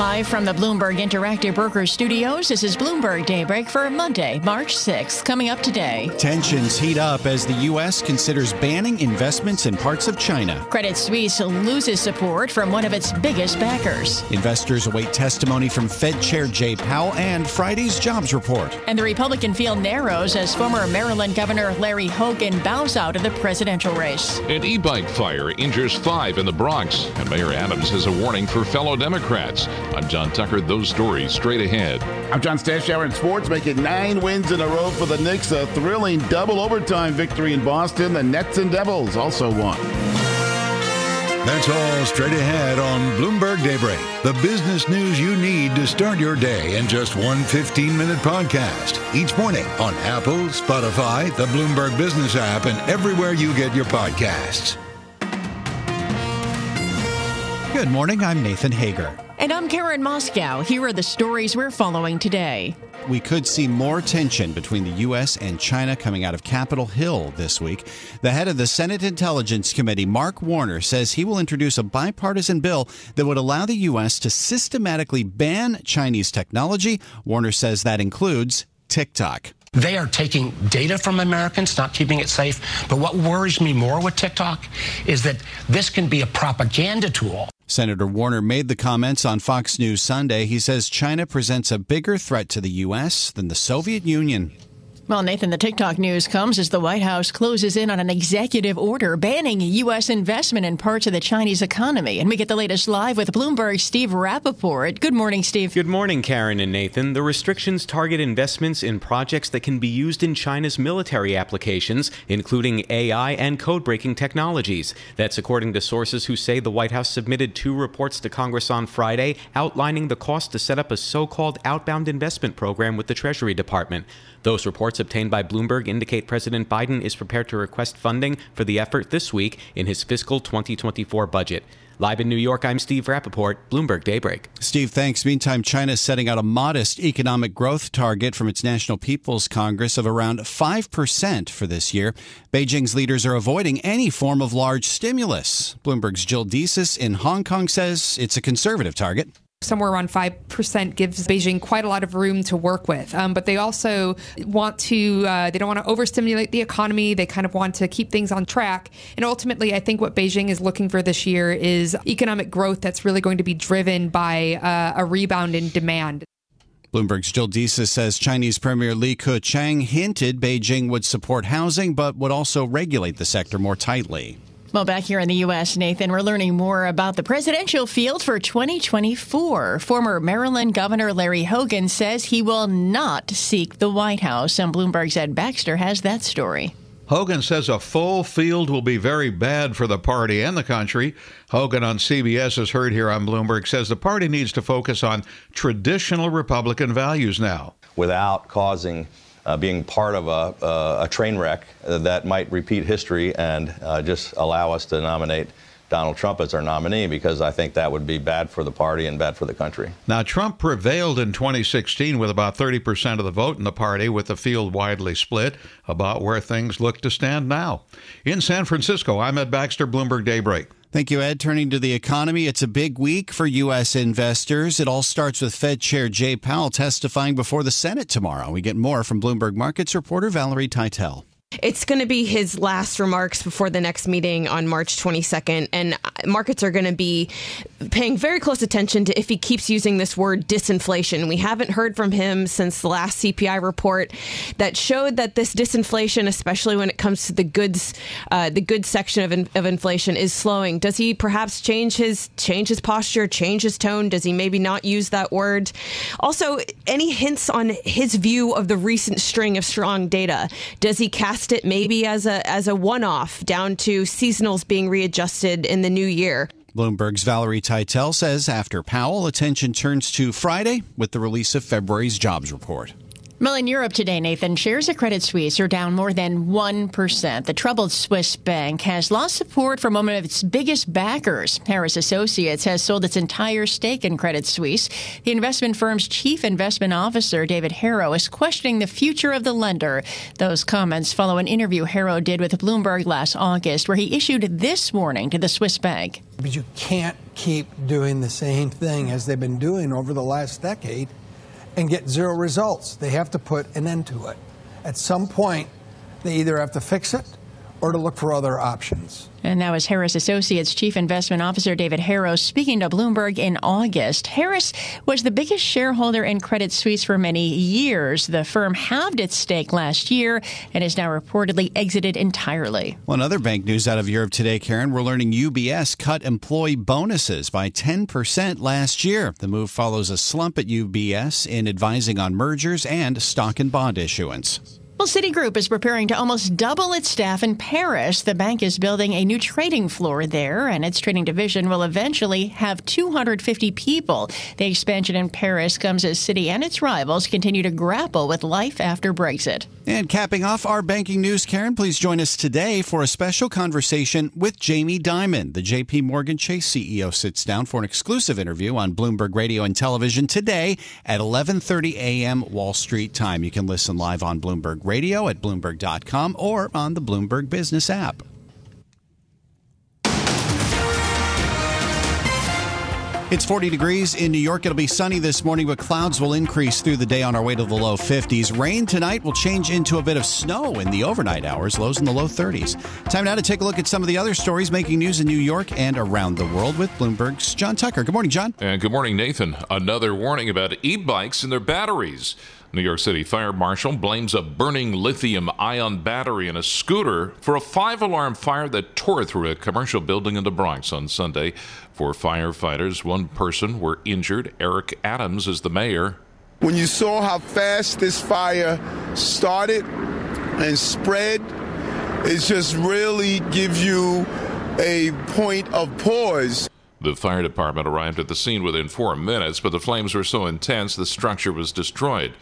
Live from the Bloomberg Interactive Brokers studios, this is Bloomberg Daybreak for Monday, March 6th. Coming up today. Tensions heat up as the U.S. considers banning investments in parts of China. Credit Suisse loses support from one of its biggest backers. Investors await testimony from Fed Chair Jay Powell and Friday's jobs report. And the Republican field narrows as former Maryland Governor Larry Hogan bows out of the presidential race. An e bike fire injures five in the Bronx, and Mayor Adams has a warning for fellow Democrats. I'm John Tucker. Those stories straight ahead. I'm John Stashower in sports, making nine wins in a row for the Knicks. A thrilling double overtime victory in Boston. The Nets and Devils also won. That's all straight ahead on Bloomberg Daybreak. The business news you need to start your day in just one 15 minute podcast. Each morning on Apple, Spotify, the Bloomberg Business app, and everywhere you get your podcasts. Good morning. I'm Nathan Hager. And I'm Karen Moscow. Here are the stories we're following today. We could see more tension between the U.S. and China coming out of Capitol Hill this week. The head of the Senate Intelligence Committee, Mark Warner, says he will introduce a bipartisan bill that would allow the U.S. to systematically ban Chinese technology. Warner says that includes TikTok. They are taking data from Americans, not keeping it safe. But what worries me more with TikTok is that this can be a propaganda tool. Senator Warner made the comments on Fox News Sunday. He says China presents a bigger threat to the U.S. than the Soviet Union. Well, Nathan, the TikTok news comes as the White House closes in on an executive order banning U.S. investment in parts of the Chinese economy. And we get the latest live with Bloomberg Steve Rappaport. Good morning, Steve. Good morning, Karen and Nathan. The restrictions target investments in projects that can be used in China's military applications, including AI and code breaking technologies. That's according to sources who say the White House submitted two reports to Congress on Friday outlining the cost to set up a so called outbound investment program with the Treasury Department. Those reports obtained by Bloomberg indicate President Biden is prepared to request funding for the effort this week in his fiscal 2024 budget. Live in New York, I'm Steve Rappaport, Bloomberg Daybreak. Steve, thanks. Meantime, China is setting out a modest economic growth target from its National People's Congress of around 5% for this year. Beijing's leaders are avoiding any form of large stimulus. Bloomberg's Jill Disis in Hong Kong says it's a conservative target somewhere around 5% gives beijing quite a lot of room to work with. Um, but they also want to uh, they don't want to overstimulate the economy. They kind of want to keep things on track. And ultimately i think what beijing is looking for this year is economic growth that's really going to be driven by uh, a rebound in demand. Bloomberg's Jill Disis says Chinese Premier Li Keqiang hinted Beijing would support housing but would also regulate the sector more tightly. Well, back here in the U.S., Nathan, we're learning more about the presidential field for 2024. Former Maryland Governor Larry Hogan says he will not seek the White House, and Bloomberg's Ed Baxter has that story. Hogan says a full field will be very bad for the party and the country. Hogan on CBS, as heard here on Bloomberg, says the party needs to focus on traditional Republican values now. Without causing uh, being part of a, uh, a train wreck that might repeat history and uh, just allow us to nominate Donald Trump as our nominee because I think that would be bad for the party and bad for the country. Now, Trump prevailed in 2016 with about 30% of the vote in the party, with the field widely split about where things look to stand now. In San Francisco, I'm Ed Baxter, Bloomberg Daybreak. Thank you, Ed. Turning to the economy, it's a big week for U.S. investors. It all starts with Fed Chair Jay Powell testifying before the Senate tomorrow. We get more from Bloomberg Markets reporter Valerie Tytel. It's going to be his last remarks before the next meeting on March 22nd. And markets are going to be paying very close attention to if he keeps using this word disinflation. We haven't heard from him since the last CPI report that showed that this disinflation, especially when it comes to the goods, uh, the goods section of, in, of inflation, is slowing. Does he perhaps change his change his posture, change his tone? Does he maybe not use that word? Also, any hints on his view of the recent string of strong data? Does he cast it maybe as a as a one off down to seasonals being readjusted in the new year? Bloomberg's Valerie Tytel says after Powell, attention turns to Friday with the release of February's jobs report. Well, in Europe today, Nathan, shares of Credit Suisse are down more than 1%. The troubled Swiss bank has lost support from one of its biggest backers. Harris Associates has sold its entire stake in Credit Suisse. The investment firm's chief investment officer, David Herro, is questioning the future of the lender. Those comments follow an interview Herro did with Bloomberg last August, where he issued this warning to the Swiss bank. But you can't keep doing the same thing as they've been doing over the last decade and get zero results. They have to put an end to it. At some point, they either have to fix it or to look for other options. And that was Harris Associates Chief Investment Officer David Herro speaking to Bloomberg in August. Harris was the biggest shareholder in Credit Suisse for many years. The firm halved its stake last year and is now reportedly exited entirely. One other bank news out of Europe today, Karen, we're learning UBS cut employee bonuses by 10% last year. The move follows a slump at UBS in advising on mergers and stock and bond issuance. Well, Citigroup is preparing to almost double its staff in Paris. The bank is building a new trading floor there, and its trading division will eventually have 250 people. The expansion in Paris comes as Citi and its rivals continue to grapple with life after Brexit. And capping off our banking news, Karen, please join us today for a special conversation with Jamie Dimon. The JP Morgan Chase CEO sits down for an exclusive interview on Bloomberg Radio and Television today at 11:30 a.m. Wall Street time. You can listen live on Bloomberg Radio at bloomberg.com or on the Bloomberg Business app. It's 40 degrees in New York. It'll be sunny this morning, but clouds will increase through the day on our way to the low 50s. Rain tonight will change into a bit of snow in the overnight hours, lows in the low 30s. Time now to take a look at some of the other stories making news in New York and around the world with Bloomberg's John Tucker. Good morning, John. And good morning, Nathan. Another warning about e bikes and their batteries. New York City Fire Marshal blames a burning lithium ion battery in a scooter for a five alarm fire that tore through a commercial building in the Bronx on Sunday. Four firefighters, one person were injured. Eric Adams is the mayor. When you saw how fast this fire started and spread, it just really gives you a point of pause. The fire department arrived at the scene within four minutes, but the flames were so intense the structure was destroyed.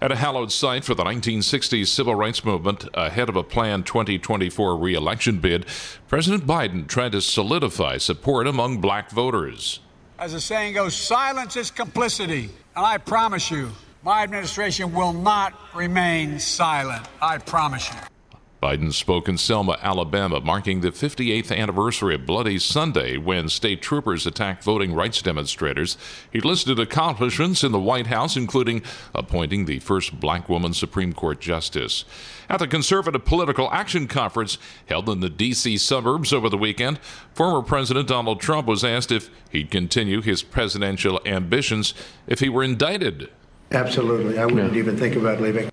At a hallowed site for the 1960s civil rights movement, ahead of a planned 2024 re election bid, President Biden tried to solidify support among black voters. As the saying goes, silence is complicity. And I promise you, my administration will not remain silent. I promise you. Biden spoke in Selma, Alabama, marking the 58th anniversary of Bloody Sunday when state troopers attacked voting rights demonstrators. He listed accomplishments in the White House, including appointing the first black woman Supreme Court justice. At the Conservative Political Action Conference held in the D.C. suburbs over the weekend, former President Donald Trump was asked if he'd continue his presidential ambitions if he were indicted. Absolutely. I wouldn't even think about leaving.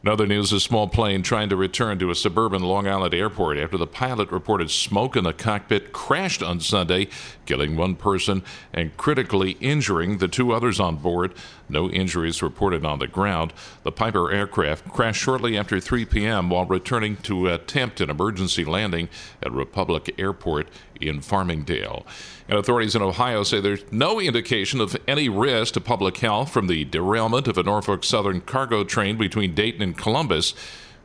In other news, a small plane trying to return to a suburban Long Island airport after the pilot reported smoke in the cockpit crashed on Sunday, killing one person and critically injuring the two others on board. No injuries reported on the ground. The Piper aircraft crashed shortly after 3 p.m. while returning to attempt an emergency landing at Republic Airport in Farmingdale. And authorities in Ohio say there's no indication of any risk to public health from the derailment of a Norfolk Southern cargo train between Dayton and Columbus,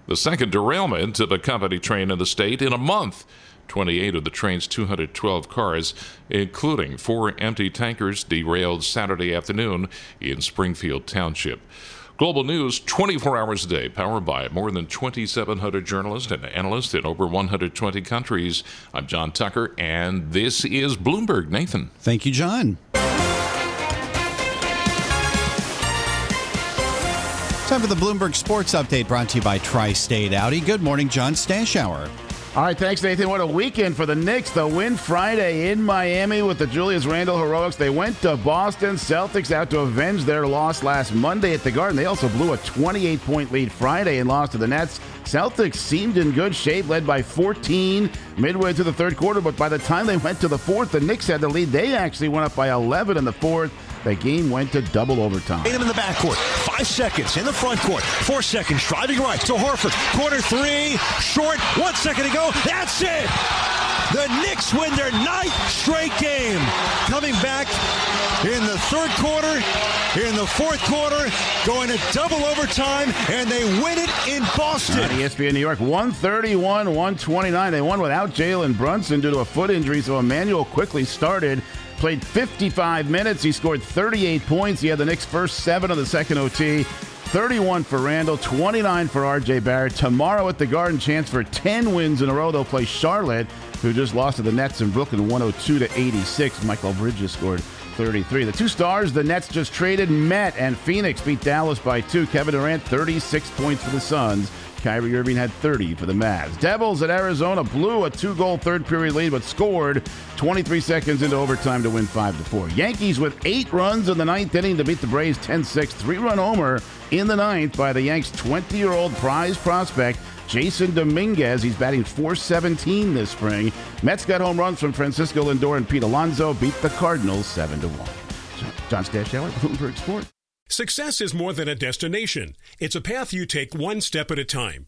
the second derailment of a company train in the state in a month. 28 of the train's 212 cars, including four empty tankers, derailed Saturday afternoon in Springfield Township. Global news 24 hours a day, powered by more than 2,700 journalists and analysts in over 120 countries. I'm John Tucker, and this is Bloomberg. Nathan. Thank you, John. Time for the Bloomberg Sports Update brought to you by Tri State Audi. Good morning, John Stashower. All right, thanks, Nathan. What a weekend for the Knicks. The win Friday in Miami with the Julius Randle heroics. They went to Boston. Celtics out to avenge their loss last Monday at the Garden. They also blew a 28 point lead Friday and lost to the Nets. Celtics seemed in good shape, led by 14 midway through the third quarter, but by the time they went to the fourth, the Knicks had the lead. They actually went up by 11 in the fourth. The game went to double overtime. Tatum in the backcourt. Five seconds in the front court. Four seconds driving right to Horford. Quarter three. Short. One second to go. That's it. The Knicks win their ninth straight game. Coming back in the third quarter, in the fourth quarter, going to double overtime, and they win it in Boston. On ESPN New York, 131 129. They won without Jalen Brunson due to a foot injury, so Immanuel Quickley started played 55 minutes. He scored 38 points. He had the Knicks' first seven of the second OT. 31 for Randle, 29 for RJ Barrett. Tomorrow at the Garden, chance for 10 wins in a row. They'll play Charlotte, who just lost to the Nets in Brooklyn 102 to 86. Mikal Bridges scored 33. The two stars the Nets just traded met, and Phoenix beat Dallas by two. Kevin Durant, 36 points for the Suns. Kyrie Irving had 30 for the Mavs. Devils at Arizona blew a two-goal third-period lead, but scored 23 seconds into overtime to win 5 to 4. Yankees with eight runs in the ninth inning to beat the Braves 10-6. Three-run homer in the ninth by the Yanks' 20-year-old prize prospect Jasson Dominguez. He's batting 417 this spring. Mets got home runs from Francisco Lindor and Pete Alonso. Beat the Cardinals 7 to 1. John Stashower, Bloomberg Sports. Success is more than a destination. It's a path you take one step at a time.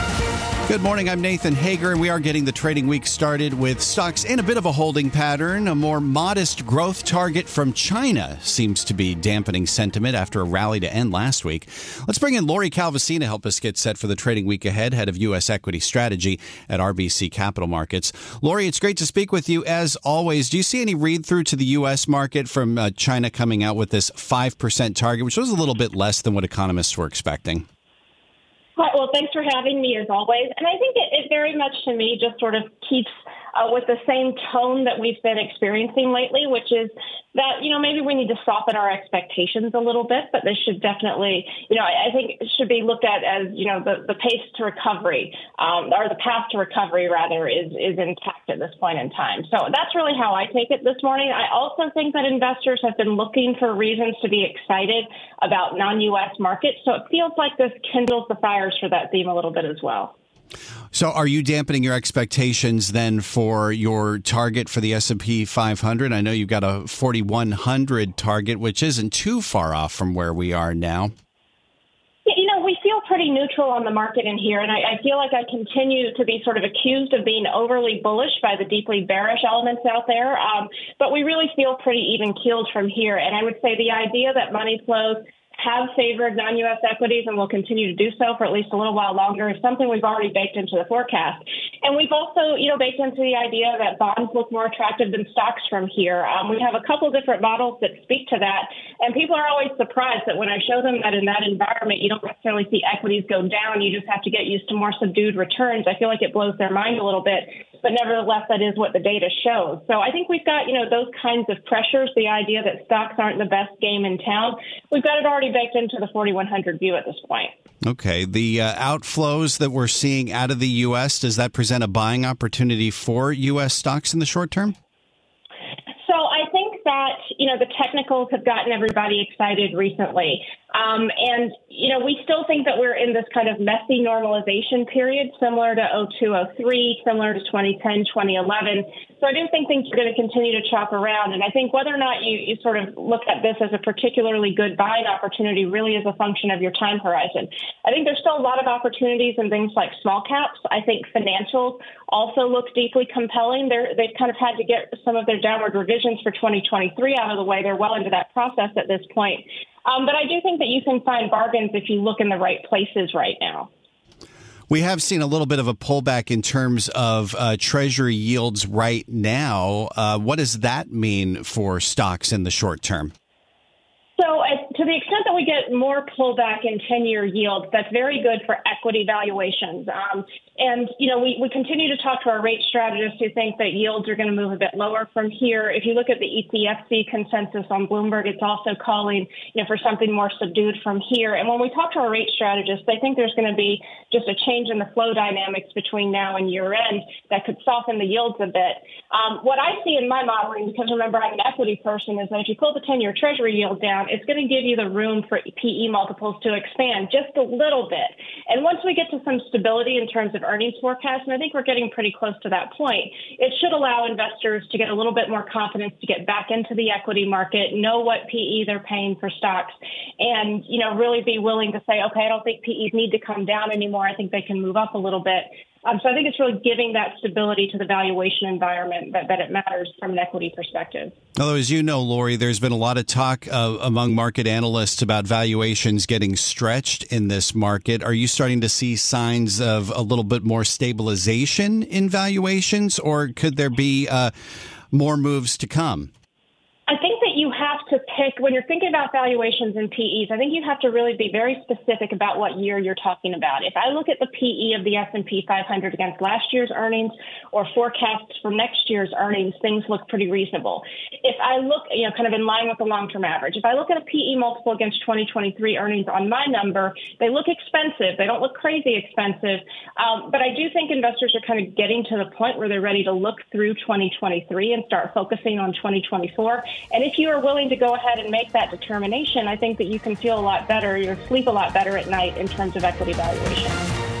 Good morning. I'm Nathan Hager, and we are getting the trading week started with stocks in a bit of a holding pattern. A more modest growth target from China seems to be dampening sentiment after a rally to end last week. Let's bring in Lori Calvasina to help us get set for the trading week ahead, head of U.S. equity strategy at RBC Capital Markets. Lori, it's great to speak with you as always. Do you see any read through to the U.S. market from uh, China coming out with this 5% target, which was a little bit less than what economists were expecting? Well, thanks for having me as always. And I think it, it very much to me just sort of keeps uh, with the same tone that we've been experiencing lately, which is that, you know, maybe we need to soften our expectations a little bit, but this should definitely, you know, I, I think it should be looked at as, you know, the, the pace to recovery, um, or the path to recovery rather is, is intact at this point in time. So that's really how I take it this morning. I also think that investors have been looking for reasons to be excited about non-U.S. markets. So it feels like this kindles the fires for that theme a little bit as well. So, are you dampening your expectations then for your target for the S and P 500? I know you've got a 4100 target, which isn't too far off from where we are now. You know, we feel pretty neutral on the market in here, and I, I feel like I continue to be sort of accused of being overly bullish by the deeply bearish elements out there. Um, but we really feel pretty even keeled from here, and I would say the idea that money flows have favored non US equities and will continue to do so for at least a little while longer is something we've already baked into the forecast. And we've also, you know, baked into the idea that bonds look more attractive than stocks from here. Um, we have a couple different models that speak to that. And people are always surprised that when I show them that in that environment, you don't necessarily see equities go down. You just have to get used to more subdued returns. I feel like it blows their mind a little bit. But nevertheless, that is what the data shows. So I think we've got, you know, those kinds of pressures, the idea that stocks aren't the best game in town. We've got it already baked into the 4100 view at this point. Okay. The uh, outflows that we're seeing out of the U.S., does that present a buying opportunity for U.S. stocks in the short term? So I think that, you know, the technicals have gotten everybody excited recently. Um, and, you know, we still think that we're in this kind of messy normalization period, similar to 0203, similar to 2010, 2011. So I do think things are going to continue to chop around. And I think whether or not you, you sort of look at this as a particularly good buying opportunity really is a function of your time horizon. I think there's still a lot of opportunities in things like small caps. I think financials also look deeply compelling. They're, they've kind of had to get some of their downward revisions for 2023 out of the way. They're well into that process at this point. Um, but I do think that you can find bargains if you look in the right places right now. We have seen a little bit of a pullback in terms of uh, Treasury yields right now. Uh, what does that mean for stocks in the short term? So, get more pullback in 10 year yields, that's very good for equity valuations. Um, and, you know, we, we continue to talk to our rate strategists who think that yields are going to move a bit lower from here. If you look at the ECFC consensus on Bloomberg, it's also calling, you know, for something more subdued from here. And when we talk to our rate strategists, they think there's going to be just a change in the flow dynamics between now and year end that could soften the yields a bit. Um, what I see in my modeling, because remember I'm an equity person, is that if you pull the 10 year treasury yield down, it's going to give you the room for PE multiples to expand just a little bit. And once we get to some stability in terms of earnings forecast, and I think we're getting pretty close to that point, it should allow investors to get a little bit more confidence to get back into the equity market, know what PE they're paying for stocks, and you know really be willing to say, okay, I don't think PEs need to come down anymore. I think they can move up a little bit. Um, so I think it's really giving that stability to the valuation environment that, that it matters from an equity perspective. Although, as you know, Lori, there's been a lot of talk uh, among market analysts about valuations getting stretched in this market. Are you starting to see signs of a little bit more stabilization in valuations, or could there be uh, more moves to come? I think that you have to when you're thinking about valuations and PEs. I think you have to really be very specific about what year you're talking about. If I look at the PE of the S&P 500 against last year's earnings or forecasts for next year's earnings, things look pretty reasonable. If I look, you know, kind of in line with the long-term average. If I look at a PE multiple against 2023 earnings on my number, they look expensive. They don't look crazy expensive. Um, but I do think investors are kind of getting to the point where they're ready to look through 2023 and start focusing on 2024. And if you are willing to go ahead and make that determination, I think that you can feel a lot better, you sleep a lot better at night in terms of equity valuation.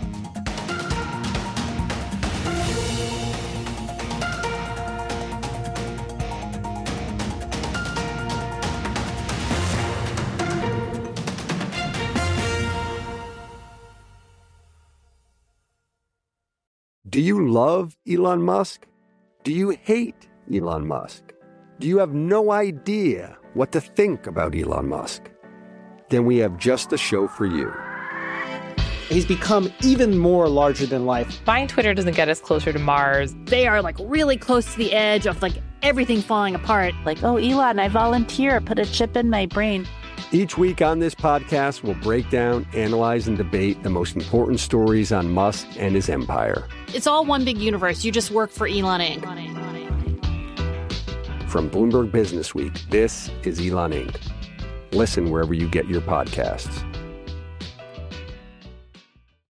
Do you love Elon Musk? Do you hate Elon Musk? Do you have no idea what to think about Elon Musk? Then we have just the show for you. He's become even more larger than life. Buying Twitter doesn't get us closer to Mars. They are like really close to the edge of like everything falling apart. Like, oh, Elon, I volunteer, put a chip in my brain. Each week on this podcast, we'll break down, analyze, and debate the most important stories on Musk and his empire. It's all one big universe. You just work for Elon Inc. From Bloomberg Business Week, this is Elon Inc. Listen wherever you get your podcasts.